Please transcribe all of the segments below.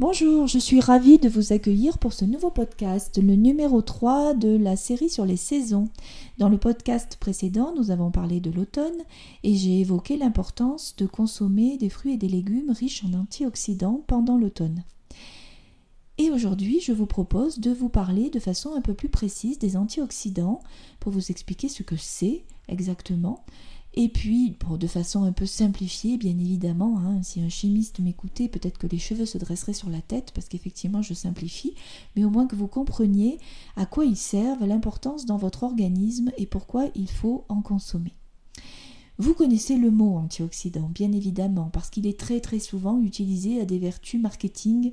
Bonjour, je suis ravie de vous accueillir pour ce nouveau podcast, le numéro 3 de la série sur les saisons. Dans le podcast précédent, nous avons parlé de l'automne et j'ai évoqué l'importance de consommer des fruits et des légumes riches en antioxydants pendant l'automne. Et aujourd'hui, je vous propose de vous parler de façon un peu plus précise des antioxydants pour vous expliquer ce que c'est exactement, et puis, de façon un peu simplifiée, bien évidemment, hein, si un chimiste m'écoutait, peut-être que les cheveux se dresseraient sur la tête, parce qu'effectivement, je simplifie, mais au moins que vous compreniez à quoi ils servent, l'importance dans votre organisme et pourquoi il faut en consommer. Vous connaissez le mot antioxydant, bien évidemment, parce qu'il est très très souvent utilisé à des vertus marketing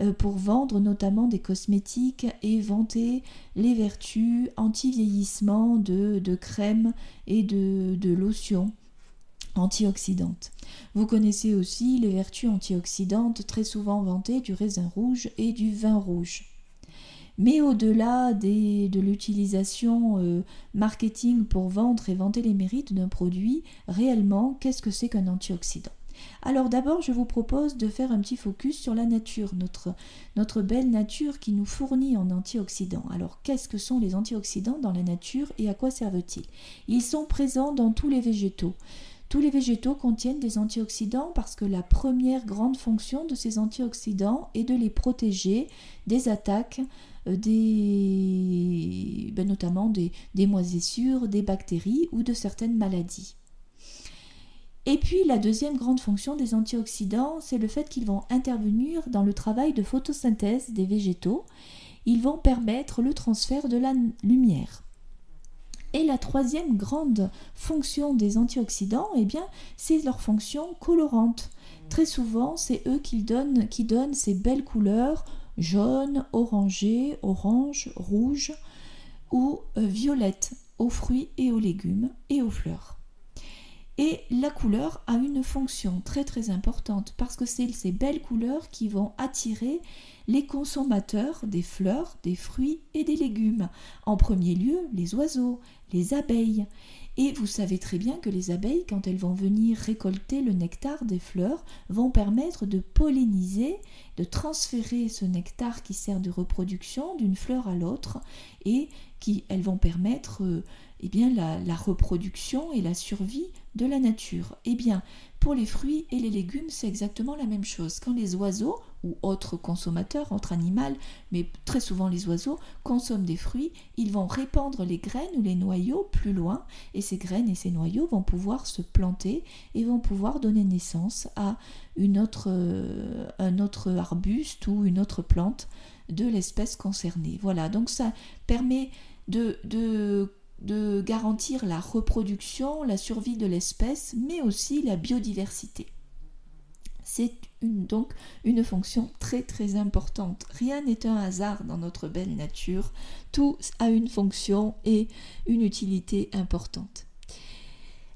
euh, pour vendre notamment des cosmétiques et vanter les vertus anti-vieillissement de, de crèmes et de, de lotions antioxydantes. Vous connaissez aussi les vertus antioxydantes très souvent vantées du raisin rouge et du vin rouge. Mais au-delà de l'utilisation euh, marketing pour vendre et vanter les mérites d'un produit, réellement, qu'est-ce que c'est qu'un antioxydant? Alors d'abord, je vous propose de faire un petit focus sur la nature, notre, notre belle nature qui nous fournit en antioxydants. Alors qu'est-ce que sont les antioxydants dans la nature et à quoi servent-ils? Ils sont présents dans tous les végétaux. Tous les végétaux contiennent des antioxydants parce que la première grande fonction de ces antioxydants est de les protéger des attaques, des, ben, notamment des, moisissures, des bactéries ou de certaines maladies. Et puis la deuxième grande fonction des antioxydants, c'est le fait qu'ils vont intervenir dans le travail de photosynthèse des végétaux. Ils vont permettre le transfert de la lumière. Et la troisième grande fonction des antioxydants, eh c'est leur fonction colorante. Très souvent, c'est eux qui donnent ces belles couleurs jaune, orangé, orange, rouge ou euh, violette aux fruits et aux légumes et aux fleurs. Et la couleur a une fonction très très importante parce que c'est ces belles couleurs qui vont attirer les consommateurs des fleurs, des fruits et des légumes. En premier lieu, les oiseaux, les abeilles. Et vous savez très bien que les abeilles, quand elles vont venir récolter le nectar des fleurs, vont permettre de polliniser, de transférer ce nectar qui sert de reproduction d'une fleur à l'autre et qui elles vont permettre euh, eh bien, la, reproduction et la survie de la nature. Eh bien, pour les fruits et les légumes, c'est exactement la même chose. Quand les oiseaux ou autres consommateurs, autres animaux, mais très souvent les oiseaux, consomment des fruits, ils vont répandre les graines ou les noyaux plus loin, et ces graines et ces noyaux vont pouvoir se planter et vont pouvoir donner naissance à euh, un autre arbuste ou une autre plante de l'espèce concernée. Voilà, donc ça permet de garantir la reproduction, la survie de l'espèce, mais aussi la biodiversité. C'est donc une fonction très très importante. Rien n'est un hasard dans notre belle nature. Tout a une fonction et une utilité importante.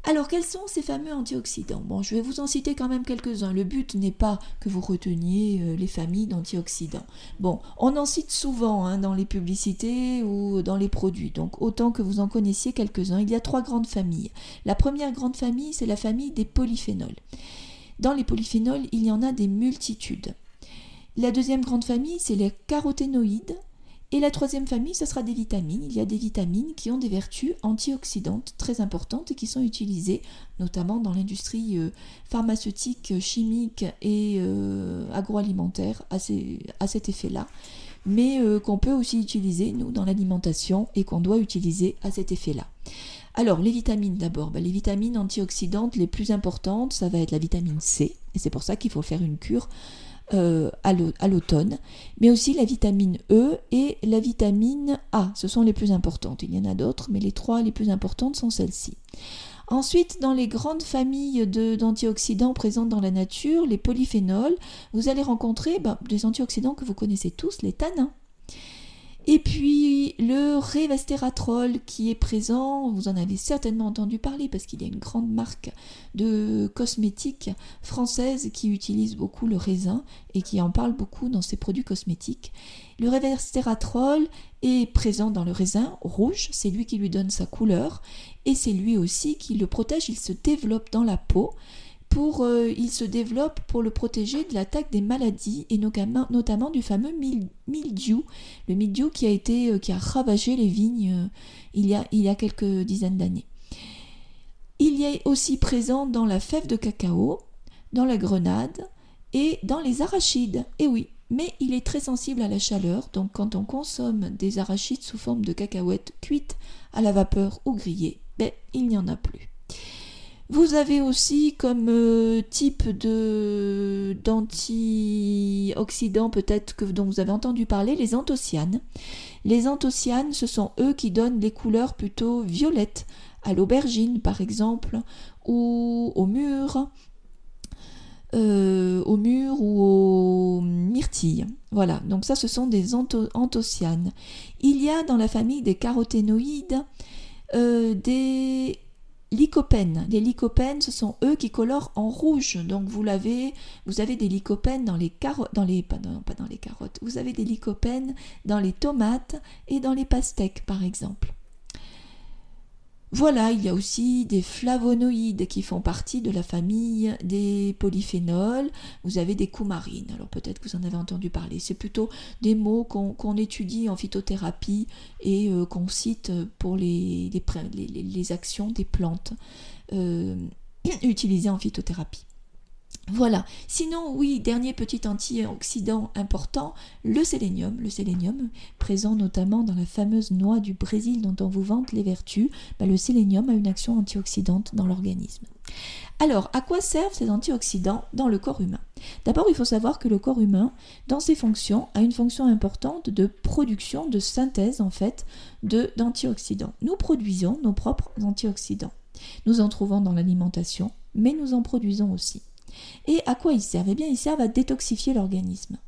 Alors, quels sont ces fameux antioxydants? Bon, je vais vous en citer quand même quelques-uns. Le but n'est pas que vous reteniez euh, les familles d'antioxydants. Bon, on en cite souvent hein, dans les publicités ou dans les produits, donc autant que vous en connaissiez quelques-uns. Il y a trois grandes familles. La première grande famille, c'est la famille des polyphénols. Dans les polyphénols, il y en a des multitudes. La deuxième grande famille, c'est les caroténoïdes. Et la troisième famille, ce sera des vitamines. Il y a des vitamines qui ont des vertus antioxydantes très importantes et qui sont utilisées notamment dans l'industrie euh, pharmaceutique, chimique et euh, agroalimentaire à, cet effet-là, mais euh, qu'on peut aussi utiliser, nous, dans l'alimentation et qu'on doit utiliser à cet effet-là. Alors, les vitamines d'abord. Ben, les vitamines antioxydantes les plus importantes, ça va être la vitamine C, et c'est pour ça qu'il faut faire une cure euh, à l'automne, mais aussi la vitamine E et la vitamine A. Ce sont les plus importantes. Il y en a d'autres, mais les trois les plus importantes sont celles-ci. Ensuite, dans les grandes familles d'antioxydants présentes dans la nature, les polyphénols, vous allez rencontrer ben, des antioxydants que vous connaissez tous, les tanins. Et puis le révestératrol qui est présent, vous en avez certainement entendu parler parce qu'il y a une grande marque de cosmétiques française qui utilise beaucoup le raisin et qui en parle beaucoup dans ses produits cosmétiques. Le révestératrol est présent dans le raisin rouge, c'est lui qui lui donne sa couleur et c'est lui aussi qui le protège, il se développe dans la peau euh, il se développe pour le protéger de l'attaque des maladies et notamment, du fameux mildiou, le mildiou qui a euh, ravagé les vignes il, y a, il y a quelques dizaines d'années. Il y est aussi présent dans la fève de cacao, dans la grenade et dans les arachides. Et oui, mais il est très sensible à la chaleur, donc quand on consomme des arachides sous forme de cacahuètes cuites à la vapeur ou grillées, ben, il n'y en a plus. Vous avez aussi comme euh, type de d'antioxydants peut-être que dont vous avez entendu parler les anthocyanes. Les anthocyanes, ce sont eux qui donnent les couleurs plutôt violettes à l'aubergine par exemple ou au mur, euh, au mur ou aux myrtilles. Voilà, donc ça ce sont des anthocyanes. Il y a dans la famille des caroténoïdes euh, des lycopènes. Les lycopènes, ce sont eux qui colorent en rouge. Donc vous l'avez, vous avez des lycopènes dans les carottes, dans les pas dans les carottes. Vous avez des lycopènes dans les tomates et dans les pastèques par exemple. Voilà, il y a aussi des flavonoïdes qui font partie de la famille des polyphénols. Vous avez des coumarines, alors peut-être que vous en avez entendu parler. C'est plutôt des mots qu'on étudie en phytothérapie et euh, qu'on cite pour les, actions des plantes euh, utilisées en phytothérapie. Voilà. Sinon, oui, dernier petit antioxydant important, le sélénium. Le sélénium, présent notamment dans la fameuse noix du Brésil dont on vous vante les vertus, bah, le sélénium a une action antioxydante dans l'organisme. Alors, à quoi servent ces antioxydants dans le corps humain? D'abord, il faut savoir que le corps humain, dans ses fonctions, a une fonction importante de production, de synthèse en fait, d'antioxydants. Nous produisons nos propres antioxydants. Nous en trouvons dans l'alimentation, mais nous en produisons aussi. Et à quoi ils servent? Eh bien, ils servent à détoxifier l'organisme.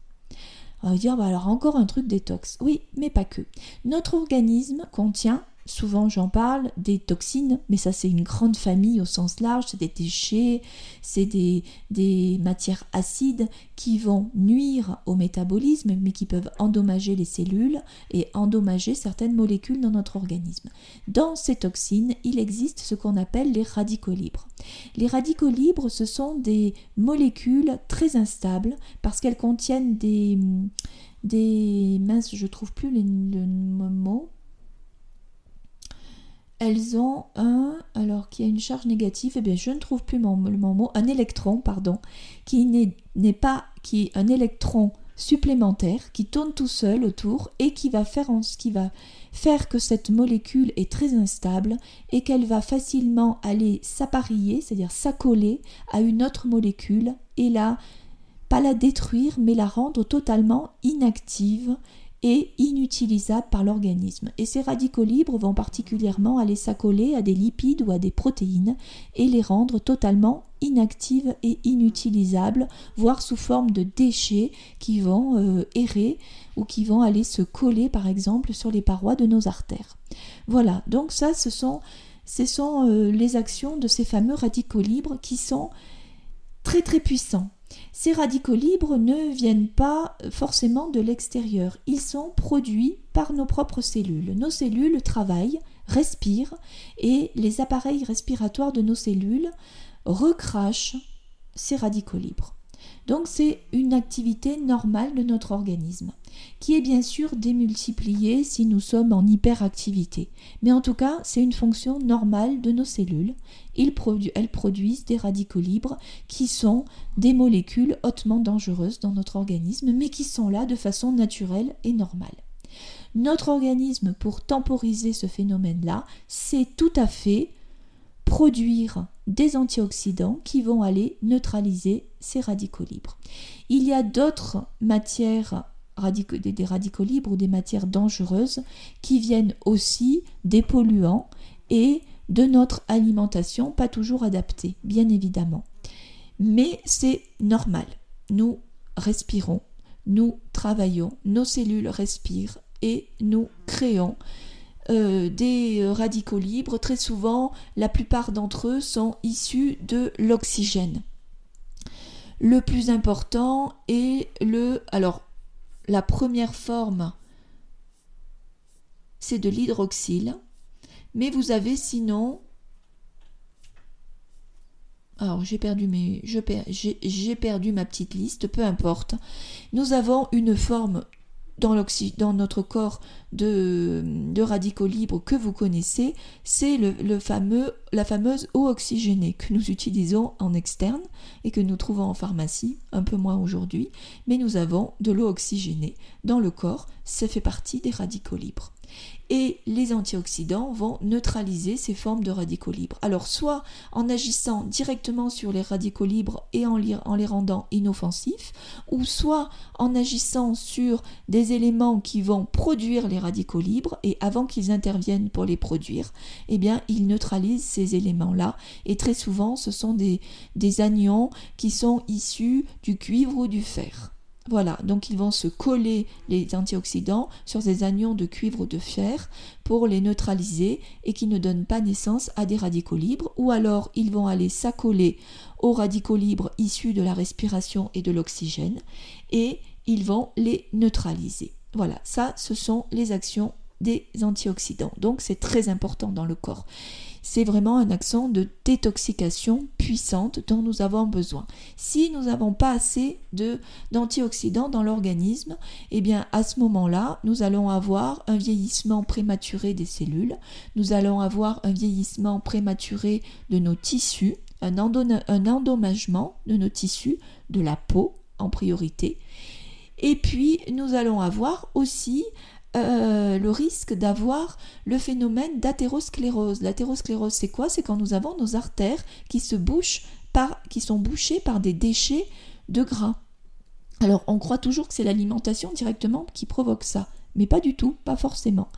On va dire, bah alors encore un truc détox. Oui, mais pas que. Notre organisme contient souvent j'en parle, des toxines, mais ça c'est une grande famille au sens large, c'est des déchets, c'est des, matières acides qui vont nuire au métabolisme, mais qui peuvent endommager les cellules et endommager certaines molécules dans notre organisme. Dans ces toxines, il existe ce qu'on appelle les radicaux libres. Les radicaux libres, ce sont des molécules très instables parce qu'elles contiennent des des minces, je trouve plus le mot, elles ont un, alors qui a une charge négative, eh bien je ne trouve plus mon, mot, un électron, pardon, qui n'est pas, qui est un électron supplémentaire qui tourne tout seul autour et qui va faire en, qui va faire que cette molécule est très instable et qu'elle va facilement aller s'appareiller, c'est-à-dire s'accoler à une autre molécule et là, pas la détruire, mais la rendre totalement inactive et inutilisables par l'organisme. Et ces radicaux libres vont particulièrement aller s'accoler à des lipides ou à des protéines et les rendre totalement inactives et inutilisables, voire sous forme de déchets qui vont euh, errer ou qui vont aller se coller par exemple sur les parois de nos artères. Voilà, donc ça ce sont, ce sont euh, les actions de ces fameux radicaux libres qui sont très très puissants ces radicaux libres ne viennent pas forcément de l'extérieur, ils sont produits par nos propres cellules. Nos cellules travaillent, respirent et les appareils respiratoires de nos cellules recrachent ces radicaux libres. Donc c'est une activité normale de notre organisme, qui est bien sûr démultipliée si nous sommes en hyperactivité. Mais en tout cas, c'est une fonction normale de nos cellules. elles produisent des radicaux libres qui sont des molécules hautement dangereuses dans notre organisme, mais qui sont là de façon naturelle et normale. Notre organisme, pour temporiser ce phénomène-là, c'est tout à fait produire des antioxydants qui vont aller neutraliser ces radicaux libres. Il y a d'autres matières des radicaux libres ou des matières dangereuses qui viennent aussi des polluants et de notre alimentation pas toujours adaptée, bien évidemment. Mais c'est normal. Nous respirons, nous travaillons, nos cellules respirent et nous créons euh, des radicaux libres, très souvent, la plupart d'entre eux sont issus de l'oxygène. Le plus important est le... Alors, la première forme, c'est de l'hydroxyle, mais vous avez sinon alors j'ai perdu, mes, j'ai perdu ma petite liste, peu importe. Nous avons une forme dans, dans notre corps de, radicaux libres que vous connaissez, c'est le, fameux, la fameuse eau oxygénée que nous utilisons en externe et que nous trouvons en pharmacie, un peu moins aujourd'hui, mais nous avons de l'eau oxygénée dans le corps, ça fait partie des radicaux libres et les antioxydants vont neutraliser ces formes de radicaux libres. Alors soit en agissant directement sur les radicaux libres et en les, en les rendant inoffensifs, ou soit en agissant sur des éléments qui vont produire les radicaux libres et avant qu'ils interviennent pour les produire, eh bien ils neutralisent ces éléments-là et très souvent ce sont des, des anions qui sont issus du cuivre ou du fer. Voilà, donc ils vont se coller les antioxydants sur ces anions de cuivre ou de fer pour les neutraliser et qui ne donnent pas naissance à des radicaux libres, ou alors ils vont aller s'accoler aux radicaux libres issus de la respiration et de l'oxygène et ils vont les neutraliser. Voilà, ça ce sont les actions des antioxydants. Donc c'est très important dans le corps c'est vraiment un accent de détoxication puissante dont nous avons besoin. Si nous n'avons pas assez de, d'antioxydants dans l'organisme, eh bien à ce moment-là, nous allons avoir un vieillissement prématuré des cellules, nous allons avoir un vieillissement prématuré de nos tissus, un, un endommagement de nos tissus, de la peau en priorité. Et puis nous allons avoir aussi euh, le risque d'avoir le phénomène d'athérosclérose. L'athérosclérose, c'est quoi? C'est quand nous avons nos artères qui se bouchent par, qui sont bouchées par des déchets de gras. Alors, on croit toujours que c'est l'alimentation directement qui provoque ça, mais pas du tout, pas forcément.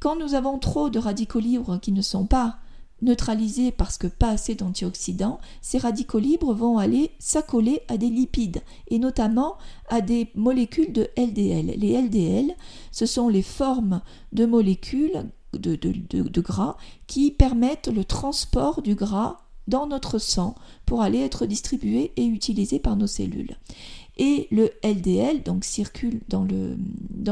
Quand nous avons trop de radicaux libres qui ne sont pas neutralisés parce que pas assez d'antioxydants, ces radicaux libres vont aller s'accoler à des lipides et notamment à des molécules de LDL. Les LDL, ce sont les formes de molécules de, de gras qui permettent le transport du gras dans notre sang pour aller être distribué et utilisé par nos cellules. Et le LDL donc circule dans,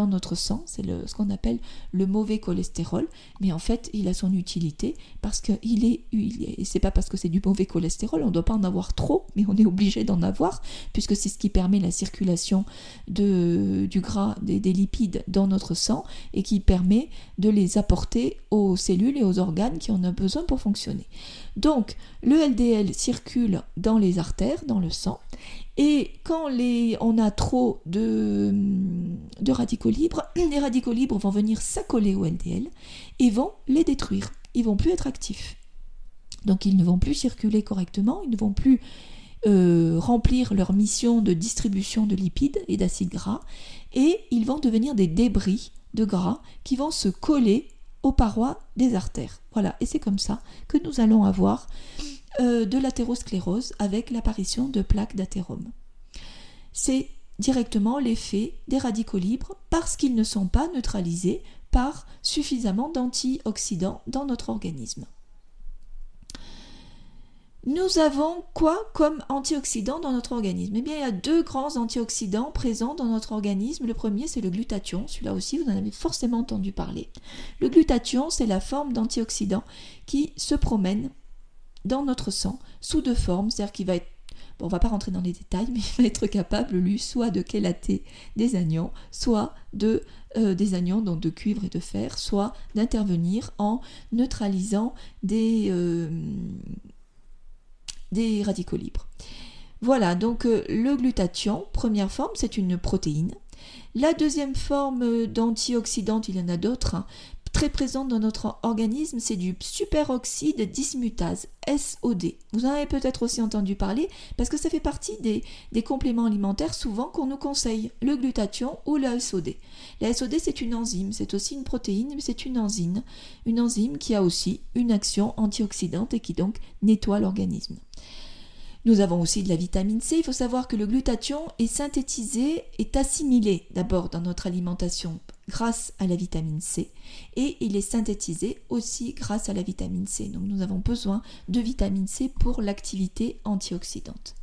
notre sang, c'est ce qu'on appelle le mauvais cholestérol, mais en fait il a son utilité parce qu'il est, et c'est pas parce que c'est du mauvais cholestérol, on ne doit pas en avoir trop, mais on est obligé d'en avoir puisque c'est ce qui permet la circulation du gras, des lipides dans notre sang et qui permet de les apporter aux cellules et aux organes qui en ont besoin pour fonctionner. Donc le LDL circule dans les artères, dans le sang, et quand on a trop de, de radicaux libres, les radicaux libres vont venir s'accoler au LDL et vont les détruire. Ils vont plus être actifs. Donc ils ne vont plus circuler correctement, ils ne vont plus euh, remplir leur mission de distribution de lipides et d'acides gras, et ils vont devenir des débris de gras qui vont se coller aux parois des artères. Voilà, et c'est comme ça que nous allons avoir euh, de l'athérosclérose avec l'apparition de plaques d'athérome. C'est directement l'effet des radicaux libres parce qu'ils ne sont pas neutralisés par suffisamment d'antioxydants dans notre organisme. Nous avons quoi comme antioxydants dans notre organisme? Eh bien, il y a deux grands antioxydants présents dans notre organisme. Le premier, c'est le glutathion. Celui-là aussi, vous en avez forcément entendu parler. Le glutathion, c'est la forme d'antioxydant qui se promène dans notre sang sous deux formes, c'est-à-dire qu'il va être Bon, on va pas rentrer dans les détails, mais il va être capable, lui, soit de chélater des anions, soit de euh, des anions, donc de cuivre et de fer, soit d'intervenir en neutralisant des, euh, des radicaux libres. Voilà, donc euh, le glutathion, première forme, c'est une protéine. La deuxième forme d'antioxydant, il y en a d'autres, hein, très présente dans notre organisme, c'est du superoxyde dismutase, SOD. Vous en avez peut-être aussi entendu parler parce que ça fait partie des, des compléments alimentaires souvent qu'on nous conseille, le glutathion ou le SOD. La SOD, c'est une enzyme, c'est aussi une protéine, mais c'est une enzyme, une enzyme qui a aussi une action antioxydante et qui donc nettoie l'organisme. Nous avons aussi de la vitamine C. Il faut savoir que le glutathion est synthétisé, est assimilé d'abord dans notre alimentation grâce à la vitamine C et il est synthétisé aussi grâce à la vitamine C. Donc nous avons besoin de vitamine C pour l'activité antioxydante.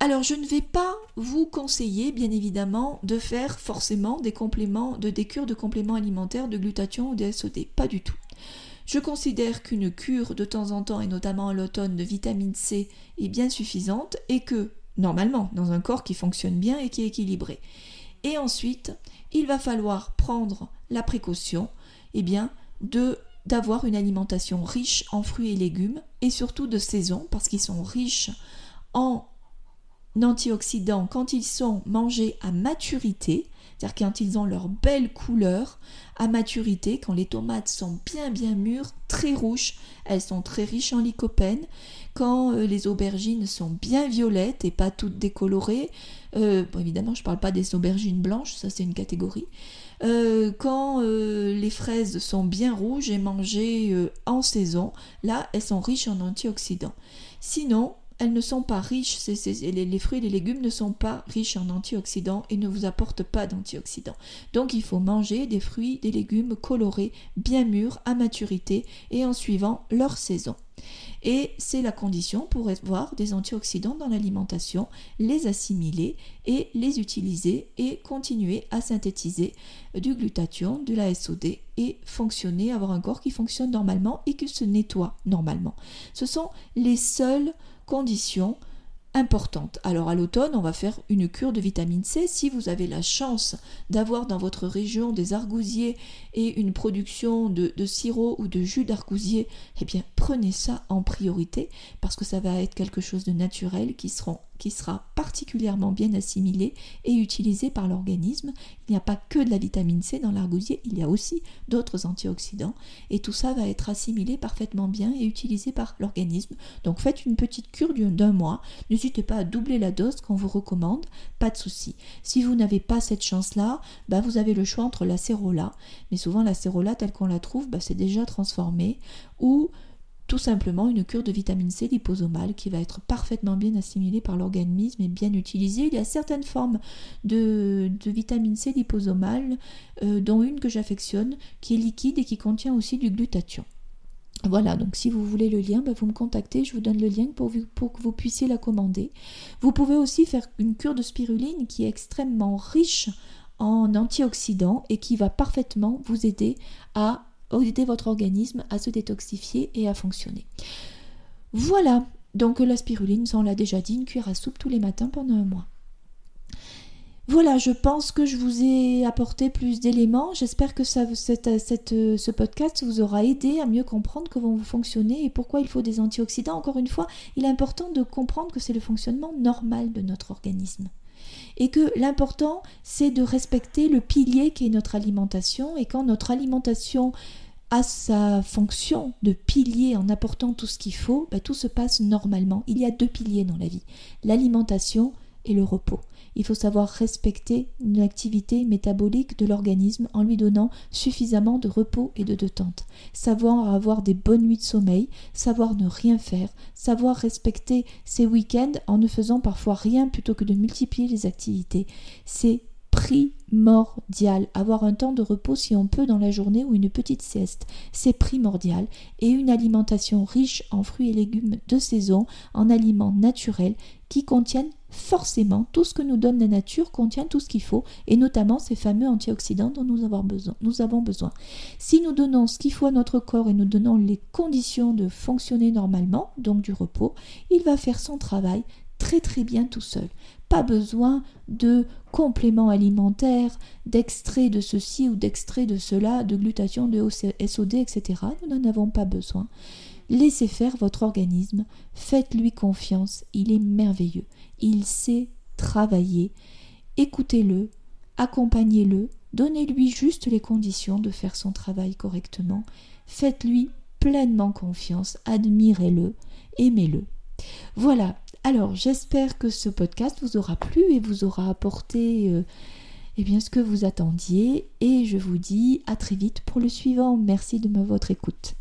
Alors je ne vais pas vous conseiller bien évidemment de faire forcément des compléments, de des cures de compléments alimentaires de glutathion ou de SOD, pas du tout. Je considère qu'une cure de temps en temps, et notamment à l'automne, de vitamine C est bien suffisante et que, normalement, dans un corps qui fonctionne bien et qui est équilibré. Et ensuite, il va falloir prendre la précaution, eh de d'avoir une alimentation riche en fruits et légumes et surtout de saison parce qu'ils sont riches en antioxydants quand ils sont mangés à maturité, c'est-à-dire quand ils ont leur belle couleur à maturité, quand les tomates sont bien bien mûres, très rouges, elles sont très riches en lycopène, quand euh, les aubergines sont bien violettes et pas toutes décolorées, euh, évidemment je ne parle pas des aubergines blanches, ça c'est une catégorie, euh, quand les fraises sont bien rouges et mangées en saison, là elles sont riches en antioxydants. Sinon, elles ne sont pas riches, les, fruits et les légumes ne sont pas riches en antioxydants et ne vous apportent pas d'antioxydants. Donc il faut manger des fruits, des légumes colorés, bien mûrs, à maturité et en suivant leur saison. Et c'est la condition pour avoir des antioxydants dans l'alimentation, les assimiler et les utiliser et continuer à synthétiser du glutathion, de la SOD et fonctionner, avoir un corps qui fonctionne normalement et qui se nettoie normalement. Ce sont les seuls conditions importantes. Alors à l'automne, on va faire une cure de vitamine C. Si vous avez la chance d'avoir dans votre région des argousiers et une production de, sirop ou de jus d'argousier, eh bien prenez ça en priorité parce que ça va être quelque chose de naturel qui seront qui sera particulièrement bien assimilé et utilisé par l'organisme. Il n'y a pas que de la vitamine C dans l'argousier, il y a aussi d'autres antioxydants et tout ça va être assimilé parfaitement bien et utilisé par l'organisme. Donc faites une petite cure d'un mois, n'hésitez pas à doubler la dose qu'on vous recommande, pas de souci. Si vous n'avez pas cette chance-là, bah vous avez le choix entre la cérola, mais souvent la cérola telle qu'on la trouve, bah c'est déjà transformé, ou tout simplement une cure de vitamine C liposomale qui va être parfaitement bien assimilée par l'organisme et bien utilisée. Il y a certaines formes de, vitamine C liposomale, euh, dont une que j'affectionne, qui est liquide et qui contient aussi du glutathion. Voilà, donc si vous voulez le lien, bah, vous me contactez, je vous donne le lien pour, que vous puissiez la commander. Vous pouvez aussi faire une cure de spiruline qui est extrêmement riche en antioxydants et qui va parfaitement vous aider à aider votre organisme à se détoxifier et à fonctionner. Voilà, donc la spiruline, on l'a déjà dit, une cuillère à soupe tous les matins pendant un mois. Voilà, je pense que je vous ai apporté plus d'éléments. J'espère que ce podcast vous aura aidé à mieux comprendre comment vous fonctionnez et pourquoi il faut des antioxydants. Encore une fois, il est important de comprendre que c'est le fonctionnement normal de notre organisme et que l'important c'est de respecter le pilier qui est notre alimentation et quand notre alimentation a sa fonction de pilier en apportant tout ce qu'il faut, bah, tout se passe normalement. Il y a deux piliers dans la vie, l'alimentation et le repos. Il faut savoir respecter une activité métabolique de l'organisme en lui donnant suffisamment de repos et de détente. Savoir avoir des bonnes nuits de sommeil, savoir ne rien faire, savoir respecter ses week-ends en ne faisant parfois rien plutôt que de multiplier les activités. C'est primordial. Avoir un temps de repos si on peut dans la journée ou une petite sieste, c'est primordial. Et une alimentation riche en fruits et légumes de saison, en aliments naturels qui contiennent forcément tout ce que nous donne la nature contient tout ce qu'il faut et notamment ces fameux antioxydants dont nous avons besoin. Si nous donnons ce qu'il faut à notre corps et nous donnons les conditions de fonctionner normalement, donc du repos, il va faire son travail très très bien tout seul. Pas besoin de compléments alimentaires, d'extraits de ceci ou d'extraits de cela, de glutation, de SOD, etc. Nous n'en avons pas besoin. Laissez faire votre organisme, faites-lui confiance, il est merveilleux, il sait travailler. Écoutez-le, accompagnez-le, donnez-lui juste les conditions de faire son travail correctement, faites-lui pleinement confiance, admirez-le, aimez-le. Voilà, alors j'espère que ce podcast vous aura plu et vous aura apporté euh, eh bien, ce que vous attendiez. Et je vous dis à très vite pour le suivant. Merci de votre écoute.